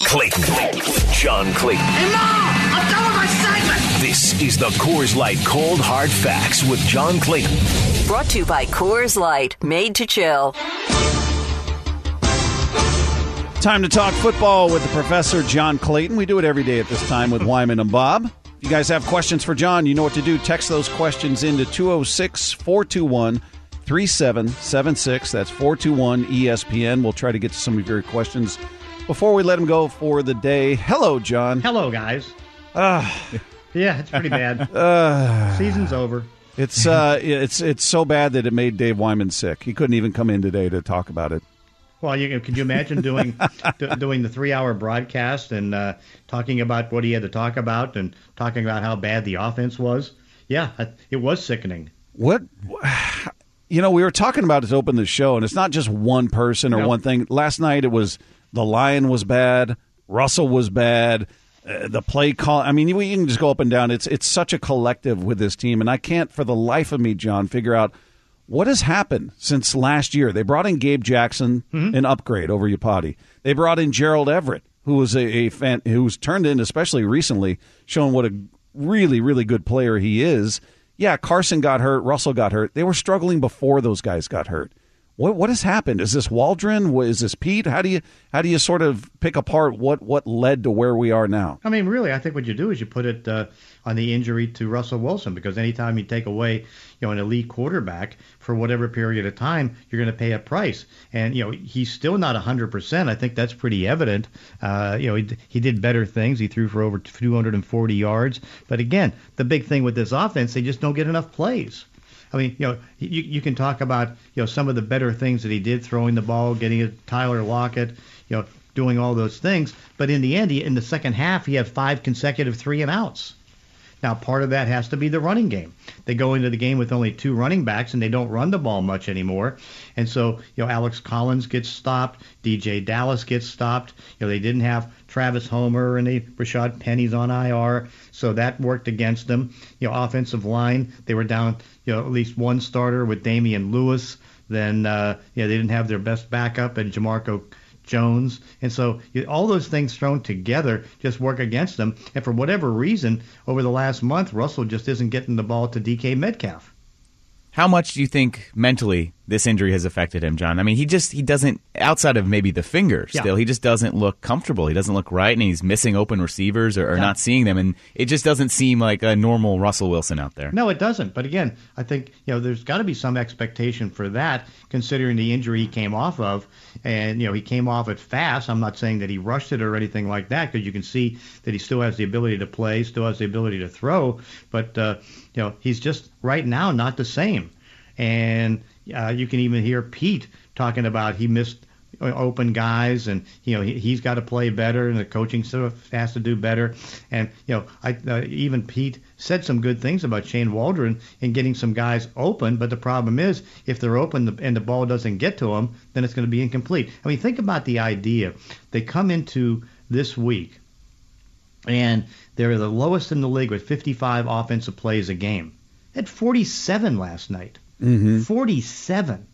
Clayton. John Clayton. Hey, Mom! I'm done with my segment! This is the Coors Light Cold Hard Facts with John Clayton. Brought to you by Coors Light, made to chill. Time to talk football with the professor John Clayton. We do it every day at this time with Wyman and Bob. If you guys have questions for John, you know what to do. Text those questions into 206 421 3776. That's 421 ESPN. We'll try to get to some of your questions before we let him go for the day. Hello, John. Hello, guys. Ah, Yeah, it's pretty bad. uh, Season's over. it's uh, it's it's so bad that it made Dave Wyman sick. He couldn't even come in today to talk about it. Well, you, could you imagine doing do, doing the three-hour broadcast and uh, talking about what he had to talk about and talking about how bad the offense was? Yeah, it was sickening. What you know, we were talking about it to open the show, and it's not just one person or No. one thing. Last night it was the Lion was bad, Russell was bad, uh, the play call. I mean, you can just go up and down. It's it's such a collective with this team, and I can't for the life of me, John, figure out what has happened since last year. They brought in Gabe Jackson, an upgrade over Iupati. They brought in Gerald Everett, who was a, a fan, who was turned in, especially recently, showing what a really really good player he is. Yeah, Carson got hurt, Russell got hurt. They were struggling before those guys got hurt. What what has happened? Is this Waldron? Is this Pete? How do you how do you sort of pick apart what what led to where we are now? I mean, really, I think what you do is you put it uh, on the injury to Russell Wilson because anytime you take away, you know, an elite quarterback for whatever period of time, you're going to pay a price. And you know, he's still not 100%. I think that's pretty evident. Uh, you know, he, he did better things. He threw for over 240 yards. But again, the big thing with this offense, they just don't get enough plays. I mean, you know, you, you can talk about you know some of the better things that he did, throwing the ball, getting it Tyler Lockett, you know, doing all those things. But in the end, he, in the second half, he had five consecutive three and outs. Now, part of that has to be the running game. They go into the game with only two running backs, and they don't run the ball much anymore. And so, you know, Alex Collins gets stopped, DeeJay Dallas gets stopped. You know, they didn't have Travis Homer and they Rashad Penny's on IR, so that worked against them. You know, offensive line, they were down, you know, at least one starter with Damien Lewis. Then, uh, you know, they didn't have their best backup and Jamarco Jones. And so you, all those things thrown together just work against them. And for whatever reason, over the last month, Russell just isn't getting the ball to DK Metcalf. How much do you think mentally this injury has affected him, John? I mean, he just he doesn't outside of maybe the finger Yeah. still, he just doesn't look comfortable. He doesn't look right and he's missing open receivers or, or Yeah. not seeing them and it just doesn't seem like a normal Russell Wilson out there. No, it doesn't. But again, I think you know there's got to be some expectation for that, considering the injury he came off of, and you know he came off it fast. I'm not saying that he rushed it or anything like that, because you can see that he still has the ability to play, still has the ability to throw, but uh, you know he's just right now not the same. And uh, you can even hear Pete talking about he missed open guys, and you know he, he's got to play better, and the coaching staff has to do better. And you know, I uh, even Pete said some good things about Shane Waldron in getting some guys open, but the problem is if they're open and the ball doesn't get to them, then it's going to be incomplete. I mean, think about the idea: they come into this week and they're the lowest in the league with 55 offensive plays a game. at 47 last night. Mm-hmm. 47.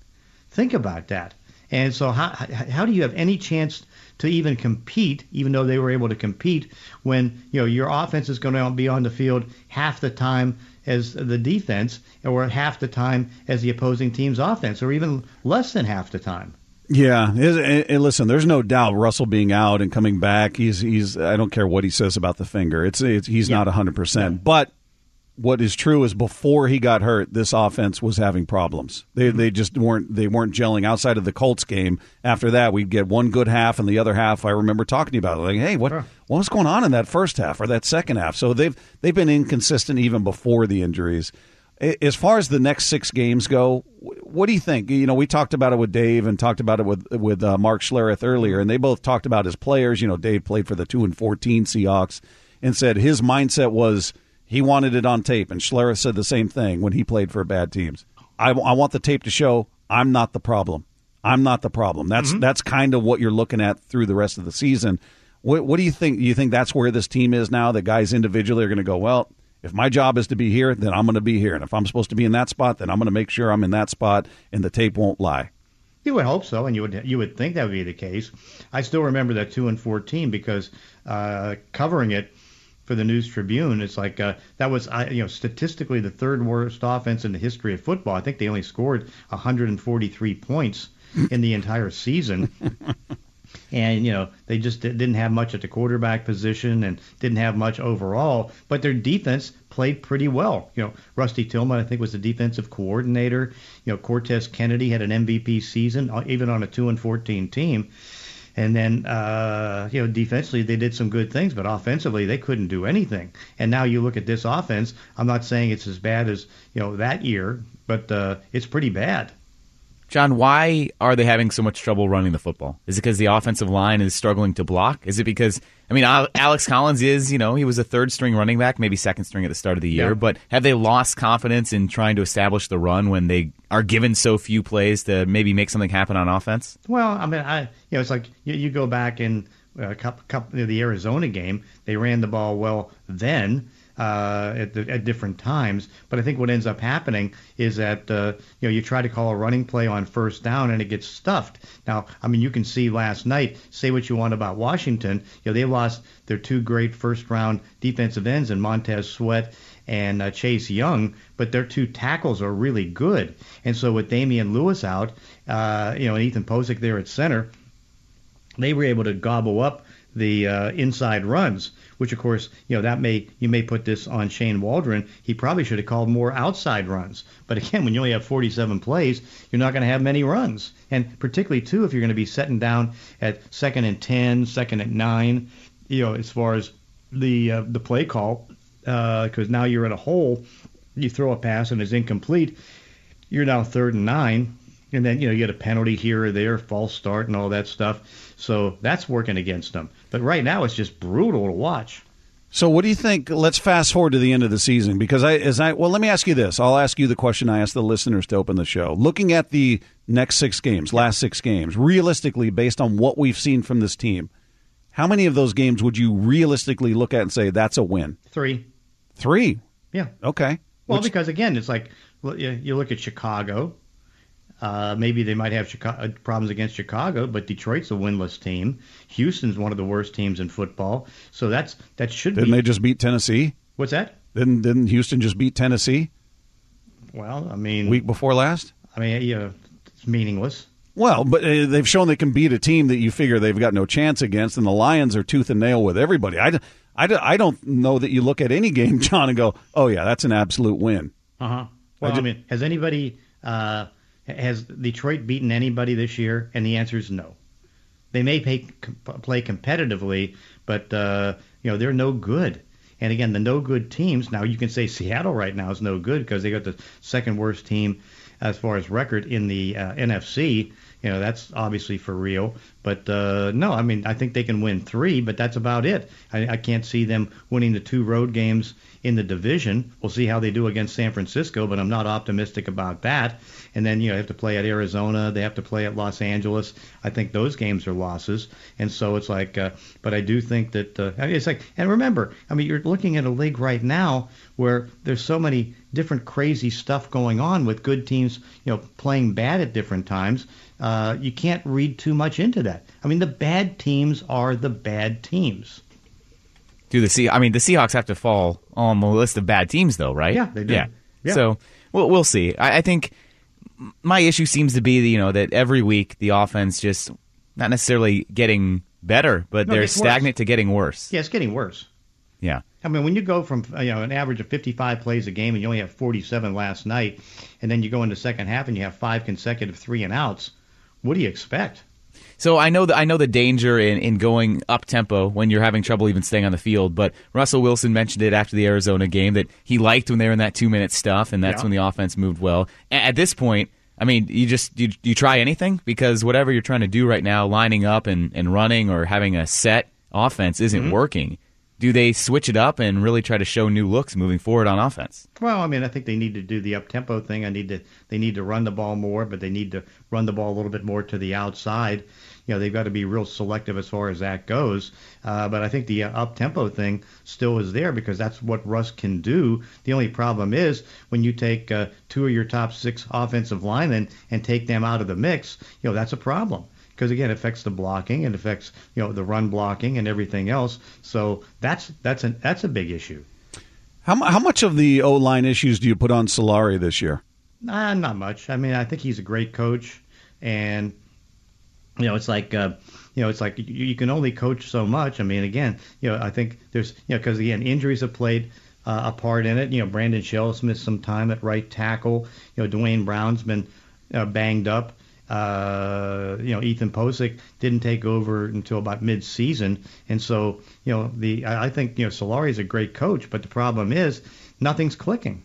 Think about that. And so, how, how do you have any chance to even compete, even though they were able to compete, when you know your offense is going to be on the field half the time as the defense, or half the time as the opposing team's offense, or even less than half the time? Yeah, it- listen, there's no doubt Russell being out and coming back. He's he's I don't care what he says about the finger. It's, it's he's not 100%. But what is true is before he got hurt, this offense was having problems. They they just weren't they weren't gelling outside of the Colts game. After that, we'd get one good half and the other half I remember talking to you about it. Like, "Hey, what what was going on in that first half or that second half?" So they've they've been inconsistent even before the injuries. As far as the next six games go, what do you think? You know, we talked about it with Dave and talked about it with with uh, Mark Schlereth earlier, and they both talked about his players. You know, Dave played for the two and fourteen Seahawks, and said his mindset was he wanted it on tape, and Schlereth said the same thing when he played for bad teams. I, I want the tape to show I'm not the problem. I'm not the problem. That's that's kind of what you're looking at through the rest of the season. What, what do you think? Do you think that's where this team is now? The guys individually are going to go well. If my job is to be here, then I'm going to be here, and if I'm supposed to be in that spot, then I'm going to make sure I'm in that spot, and the tape won't lie. You would hope so, and you would you would think that would be the case. I still remember that two and fourteen because uh, covering it for the News Tribune, it's like uh, that was I you know statistically the third worst offense in the history of football. I think they only scored 143 points in the entire season. and you know they just didn't have much at the quarterback position and didn't have much overall. But their defense played pretty well. You know, Rusty Tillman I think was the defensive coordinator. You know, Cortez Kennedy had an MVP season uh, even on a two and 14 team. And then, uh, you know, defensively they did some good things, but offensively they couldn't do anything. And now you look at this offense. I'm not saying it's as bad as you know that year, but uh, it's pretty bad. John, why are they having so much trouble running the football? Is it because the offensive line is struggling to block? Is it because I mean Alex Collins is, you know, he was a third string running back, maybe second string at the start of the year, Yeah. but have they lost confidence in trying to establish the run when they are given so few plays to maybe make something happen on offense? Well, I mean, I you know, it's like you, you go back in uh, cup, cup, you know, the Arizona game, they ran the ball well then uh, at, the, at different times. But I think what ends up happening is that uh, you know you try to call a running play on first down and it gets stuffed. Now, I mean, you can see last night. Say what you want about Washington, you know they lost their two great first round defensive ends in Montez Sweat and uh, Chase Young, but their two tackles are really good. And so with Damien Lewis out, uh, you know, and Ethan Pocic there at center, they were able to gobble up the uh, inside runs, which of course, you know, that may you may put this on Shane Waldron. He probably should have called more outside runs. But again, when you only have 47 plays, you're not going to have many runs, and particularly too if you're going to be setting down at second and 10, second and nine, you know, as far as the uh, the play call, because now you're in a hole. You throw a pass and it's incomplete. You're now third and nine and then you know you get a penalty here or there, false start, and all that stuff. So that's working against them. But right now it's just brutal to watch. So, what do you think? Let's fast forward to the end of the season because I, as I, well, let me ask you this. I'll ask you the question I asked the listeners to open the show. Looking at the next six games, last six games, realistically, based on what we've seen from this team, how many of those games would you realistically look at and say that's a win? Three, Three. yeah. Okay. Well, Which- because again, it's like you, you look at Chicago. Uh, maybe they might have Chicago, problems against Chicago, but Detroit's a winless team. Houston's one of the worst teams in football. So that's that should be didn't be. they just beat Tennessee? what's that? Didn't didn't Houston just beat Tennessee Well, I mean, week before last? I mean, know, it's meaningless. Well, but uh, they've shown they can beat a team that you figure they've got no chance against, and the Lions are tooth and nail with everybody. I, I, I don't know that you look at any game, John, and go, oh, yeah, that's an absolute win. Uh huh. Well, I, ju- mean, has anybody uh, has Detroit beaten anybody this year? And the answer is no. They may pay, play competitively, but uh, you know they're no good. And again, the no good teams. Now you can say Seattle right now is no good because they got the second worst team as far as record in the uh, NFC. You know that's obviously for real. But uh, no, I mean I think they can win three, but that's about it. I, I can't see them winning the two road games in the division. We'll see how they do against San Francisco, but I'm not optimistic about that. And then you know they have to play at Arizona, they have to play at Los Angeles. I think those games are losses, and so it's like. Uh, but I do think that uh, it's like. And remember, I mean, you're looking at a league right now where there's so many different crazy stuff going on with good teams, you know, playing bad at different times. Uh, you can't read too much into that. I mean, the bad teams are the bad teams. Do the Sea? I mean, the Seahawks have to fall on the list of bad teams, though, right? Yeah, they do. Yeah. Yeah. So we'll we'll see. I, I think my issue seems to be, you know, that every week the offense just not necessarily getting better, but No, they're gets worse. stagnant to getting worse. Yeah, it's getting worse. Yeah. I mean, when you go from you know an average of 55 plays a game and you only have 47 last night, and then you go into second half and you have five consecutive three and outs, what do you expect? So I know that I know the danger in, in going up tempo when you're having trouble even staying on the field. But Russell Wilson mentioned it after the Arizona game that he liked when they were in that two minute stuff, and that's Yeah. when the offense moved well. At this point, I mean, you just you, you try anything because whatever you're trying to do right now, lining up and, and running or having a set offense isn't Mm-hmm. working. Do they switch it up and really try to show new looks moving forward on offense? Well, I mean, I think they need to do the up tempo thing. I need to they need to run the ball more, but they need to run the ball a little bit more to the outside. you know they've got to be real selective as far as that goes. Uh, but I think the uh, up tempo thing still is there because that's what Russ can do. The only problem is when you take uh, two of your top six offensive linemen and take them out of the mix, you know that's a problem because again it affects the blocking it affects you know the run blocking and everything else so that's that's a that's a big issue How, how much of the O line issues do you put on Solari this year? Not much. I mean, I think he's a great coach, and you know, it's like uh, you know, it's like you, you can only coach so much. I mean, again, you know, I think there's you know, because again, injuries have played uh, a part in it. You know, Brandon Shell's missed some time at right tackle. You know, Duane Brown's been uh, banged up. Uh, you know, Ethan Pocic didn't take over until about mid-season, and so you know, the I I think you know Solari is a great coach, but the problem is nothing's clicking.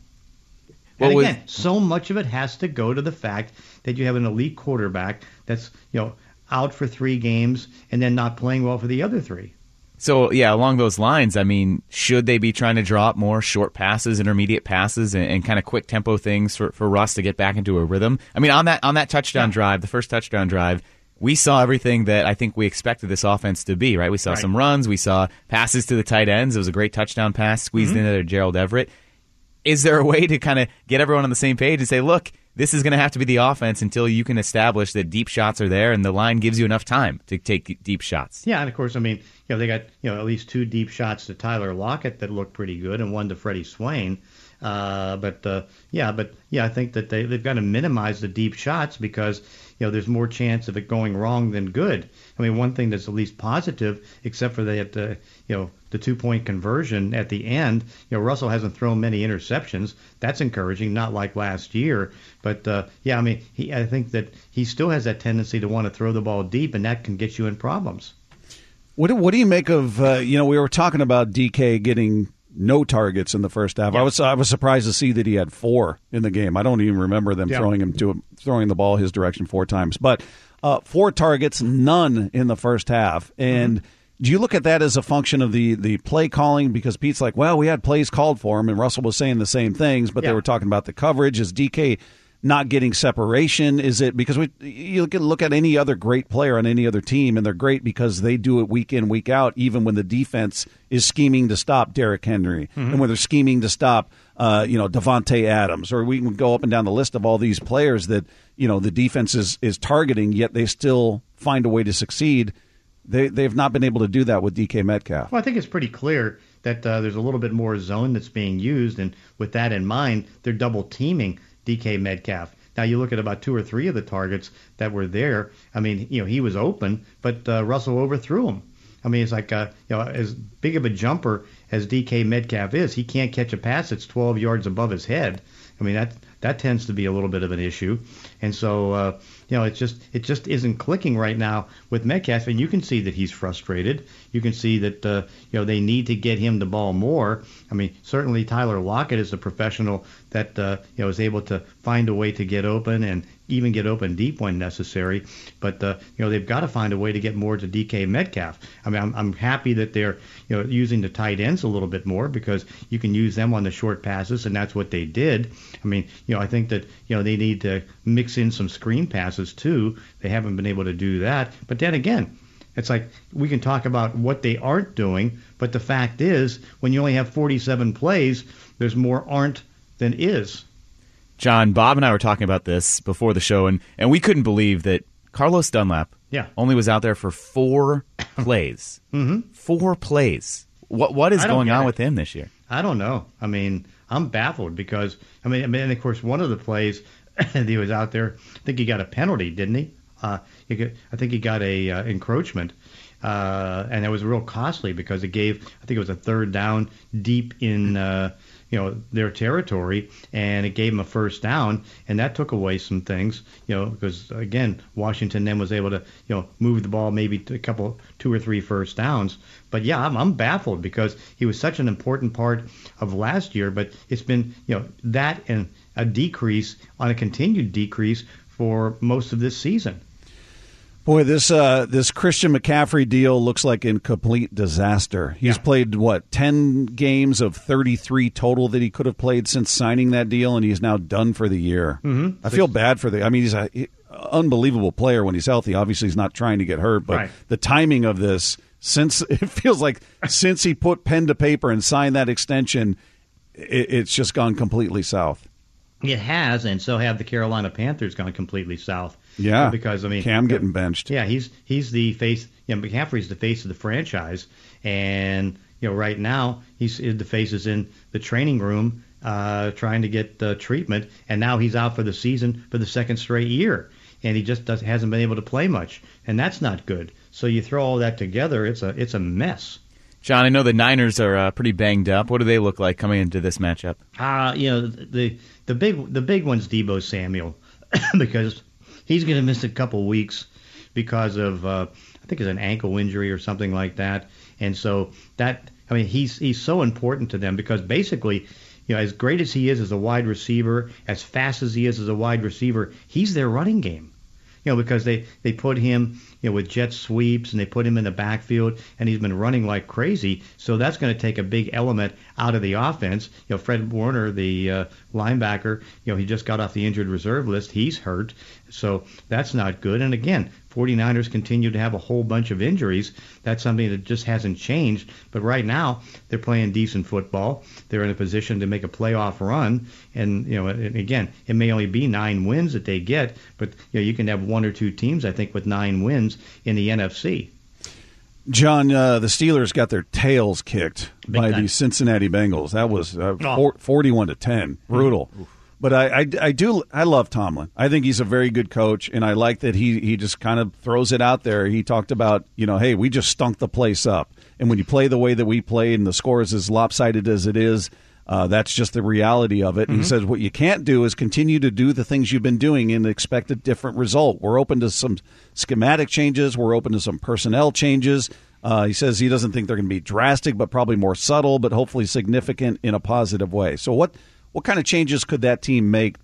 What and was- again, so much of it has to go to the fact that you have an elite quarterback that's you know out for three games and then not playing well for the other three. So yeah, along those lines, I mean, should they be trying to drop more short passes, intermediate passes, and, and kind of quick tempo things for, for Russ to get back into a rhythm? I mean, on that on that touchdown drive, the first touchdown drive, we saw everything that I think we expected this offense to be. Right? We saw Right. some runs, we saw passes to the tight ends. It was a great touchdown pass squeezed Mm-hmm. into Gerald Everett. Is there a way to kind of get everyone on the same page and say, look? This is going to have to be the offense until you can establish that deep shots are there and the line gives you enough time to take deep shots. Yeah, and of course, I mean, you know, they got you know at least two deep shots to Tyler Lockett that looked pretty good, and one to Freddie Swain. Uh, but uh, yeah, but yeah, I think that they they've got to minimize the deep shots because you know there's more chance of it going wrong than good. I mean, one thing that's at least positive, except for that you know the two point conversion at the end. You know, Russell hasn't thrown many interceptions. That's encouraging, not like last year. But uh, yeah, I mean, he, I think that he still has that tendency to want to throw the ball deep, and that can get you in problems. What do, what do you make of uh, you know we were talking about DK getting no targets in the first half. I was I was surprised to see that he had four in the game. I don't even remember them Yeah. throwing him to throwing the ball his direction four times, but uh, four targets, none in the first half. And do you look at that as a function of the the play calling? Because Pete's like, well, we had plays called for him, and Russell was saying the same things, but they were talking about the coverage. Is DK not getting separation? Is it because we you can look at any other great player on any other team, and they're great because they do it week in week out, even when the defense is scheming to stop Derrick Henry, and when they're scheming to stop uh, you know Davante Adams, or we can go up and down the list of all these players that you know the defense is is targeting, yet they still find a way to succeed. They they've not been able to do that with DK Metcalf. Well, I think it's pretty clear that uh, there's a little bit more zone that's being used, and with that in mind, they're double teaming DK Metcalf. Now you look at about two or three of the targets that were there. I mean, you know, he was open, but uh, Russell overthrew him. I mean, it's like uh, you know, as big of a jumper as DK Metcalf is, he can't catch a pass that's 12 yards above his head. I mean, that that tends to be a little bit of an issue, and so uh, you know, it's just it just isn't clicking right now with Metcalf, and you can see that he's frustrated. You can see that uh, you know they need to get him the ball more. I mean, certainly Tyler Lockett is a professional that uh, you know able to find a way to get open and even get open deep when necessary. But uh, you know they've got to find a way to get more to DK Metcalf. I mean, I'm, I'm happy that they're you know using the tight ends a little bit more because you can use them on the short passes, and that's what they did. I mean, you know, I think that you know they need to mix in some screen passes too. They haven't been able to do that. But then again. It's like we can talk about what they aren't doing, but the fact is, when you only have 47 plays, there's more aren't than is. John, Bob, and I were talking about this before the show, and, and we couldn't believe that Carlos Dunlap Yeah. only was out there for four plays. mm-hmm. Four plays. What what is going on it. with him this year? I don't know. I mean, I'm baffled because I mean, I mean, and of course, one of the plays that he was out there, I think he got a penalty, didn't he? Uh, he got, I think he got a uh, encroachment, uh, and it was real costly because it gave, I think it was a third down deep in. You know their territory, and it gave him a first down, and that took away some things. You know, because again, Washington then was able to you know move the ball maybe to a couple, two or three first downs. But yeah, I'm, I'm baffled because he was such an important part of last year, but it's been you know that and a decrease on a continued decrease for most of this season. Boy, this uh, this Christian McCaffrey deal looks like a complete disaster. He's Yeah. played what ten games of thirty three total that he could have played since signing that deal, and he's now done for the year. Mm-hmm. I feel bad for the. I mean, he's a, he- unbelievable player when he's healthy. Obviously, he's not trying to get hurt, but Right. the timing of this, since it feels like since he put pen to paper and signed that extension, it, it's just gone completely south. It has, and so have the Carolina Panthers gone completely south. Yeah, because I mean, Cam getting benched. Yeah, he's he's the face. You know, McCaffrey's the face of the franchise, and you know, right now he's the face is in the training room uh, trying to get uh, treatment, and now he's out for the season for the second straight year, and he just does, hasn't been able to play much, and that's not good. So you throw all that together, it's a it's a mess. John, I know the Niners are uh, pretty banged up. What do they look like coming into this matchup? Uh, you know, the the big the big one's Deebo Samuel because he's going to miss a couple weeks because of uh, I think it's an ankle injury or something like that. And so that I mean he's he's so important to them because basically, you know, as great as he is as a wide receiver, as fast as he is as a wide receiver, he's their running game. You know, because they they put him, you know, with jet sweeps and they put him in the backfield and he's been running like crazy. So that's going to take a big element out of the offense. You know, Fred Warner, the uh, linebacker, you know, he just got off the injured reserve list. He's hurt. So that's not good. And again, 49ers continue to have a whole bunch of injuries. That's something that just hasn't changed. But right now, they're playing decent football. They're in a position to make a playoff run. And, you know, and again, it may only be nine wins that they get, but, you know, you can have one or two teams, I think, with nine wins in the NFC. John, uh, the Steelers got their tails kicked Big by time. the Cincinnati Bengals. That was uh, Oh. four, 41 to 10. Brutal. But I, I, I do I love Tomlin. I think he's a very good coach, and I like that he, he just kind of throws it out there. He talked about, you know, hey, we just stunk the place up. And when you play the way that we played and the score is as lopsided as it is, uh, that's just the reality of it. And he says what you can't do is continue to do the things you've been doing and expect a different result. We're open to some schematic changes. We're open to some personnel changes. Uh, he says he doesn't think they're going to be drastic, but probably more subtle, but hopefully significant in a positive way. So what what kind of changes could that team make,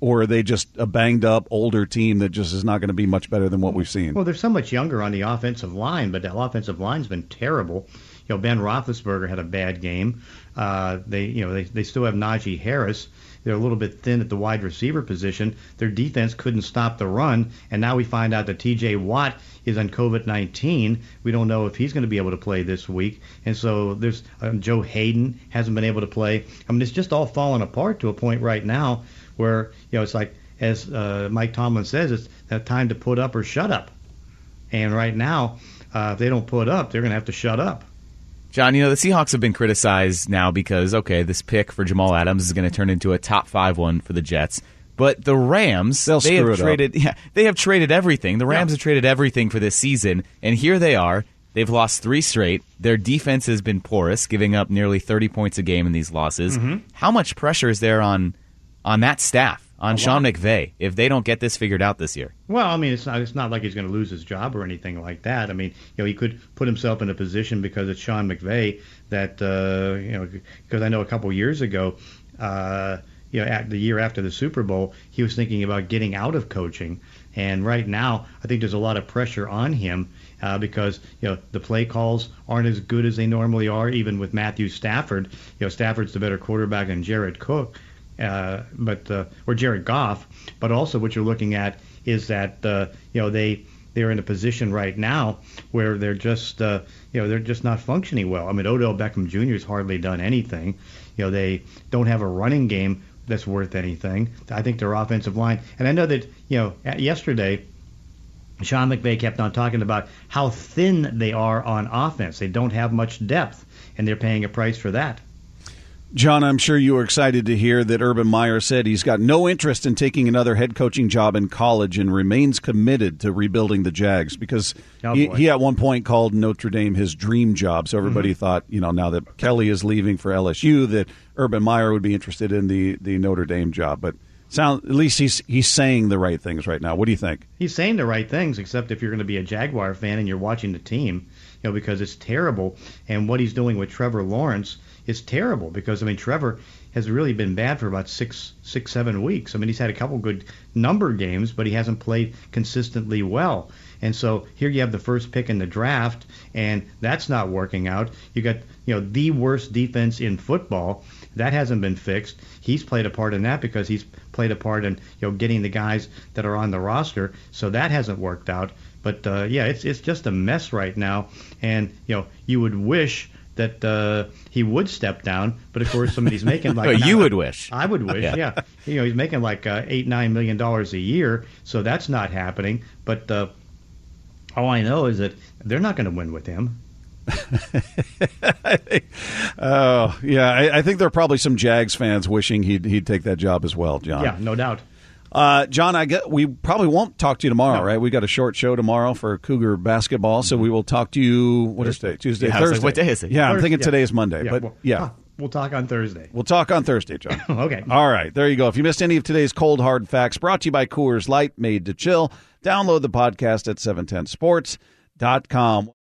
or are they just a banged up older team that just is not going to be much better than what we've seen? Well, they're so much younger on the offensive line, but the offensive line's been terrible. You know, Ben Roethlisberger had a bad game. Uh, they, you know, they, they still have Najee Harris. They're a little bit thin at the wide receiver position. Their defense couldn't stop the run, and now we find out that T.J. Watt is on COVID-19. We don't know if he's going to be able to play this week, and so there's um, Joe Haden hasn't been able to play. I mean, it's just all falling apart to a point right now where you know it's like as uh, Mike Tomlin says, it's that time to put up or shut up. And right now, uh, if they don't put up, they're going to have to shut up. John, you know, the Seahawks have been criticized now because, okay, this pick for Jamal Adams is going to turn into a top five one for the Jets. But the Rams, They'll they have it up. traded, yeah, they have traded everything. The Rams Yeah. have traded everything for this season, and here they are. They've lost three straight. Their defense has been porous, giving up nearly 30 points a game in these losses. Mm-hmm. How much pressure is there on on that staff, on Sean McVay, if they don't get this figured out this year? Well, I mean, it's not it's not like he's going to lose his job or anything like that. I mean, you know, he could put himself in a position because it's Sean McVay that uh, you know because I know a couple years ago. Uh, you know, at the year after the Super Bowl, he was thinking about getting out of coaching, and right now, I think there's a lot of pressure on him uh, because you know the play calls aren't as good as they normally are, even with Matthew Stafford. You know, Stafford's the better quarterback than Jared Cook, uh, but uh, or Jared Goff. But also, what you're looking at is that uh, you know they they're in a position right now where they're just uh, you know they're just not functioning well. I mean, Odell Beckham Jr. has hardly done anything. You know, they don't have a running game that's worth anything. I think their offensive line, and I know that you know yesterday. Sean McVay kept on talking about how thin they are on offense. They don't have much depth, and they're paying a price for that. John, I'm sure you were excited to hear that Urban Meyer said he's got no interest in taking another head coaching job in college and remains committed to rebuilding the Jags because Oh, he. Mm-hmm. he at one point called Notre Dame his dream job. So everybody thought, you know, now that Kelly is leaving for LSU, that Urban Meyer would be interested in the, the Notre Dame job. But sound at least he's he's saying the right things right now. What do you think? He's saying the right things, except if you're going to be a Jaguar fan and you're watching the team, you know, because it's terrible. And what he's doing with Trevor Lawrence is terrible because I mean Trevor has really been bad for about six, six, seven weeks. I mean he's had a couple good number games, but he hasn't played consistently well. And so here you have the first pick in the draft, and that's not working out. You got you know the worst defense in football. That hasn't been fixed. He's played a part in that because he's played a part in you know getting the guys that are on the roster. So that hasn't worked out. But uh, yeah, it's it's just a mess right now. And you know you would wish that uh, he would step down, but of course somebody's making like Well, you would wish. I would wish, Yeah. yeah. You know, he's making like uh, eight nine million dollars a year, so that's not happening. But uh, all I know is that they're not going to win with him. Oh, yeah. I, I think there are probably some Jags fans wishing he'd he'd take that job as well, John. Yeah, no doubt. Uh, John, I get we probably won't talk to you tomorrow, No. right? We got a short show tomorrow for Cougar basketball, so we will talk to you. What is today? Tuesday, Yeah, was like, Thursday. what day is it? Yeah, I'm thinking yeah. today is Monday, Yeah, but well, yeah, huh, we'll talk on Thursday. we'll talk on Thursday, John. Okay. All right, there you go. If you missed any of today's cold hard facts, brought to you by Coors Light, made to chill. Download the podcast at 710sports.com.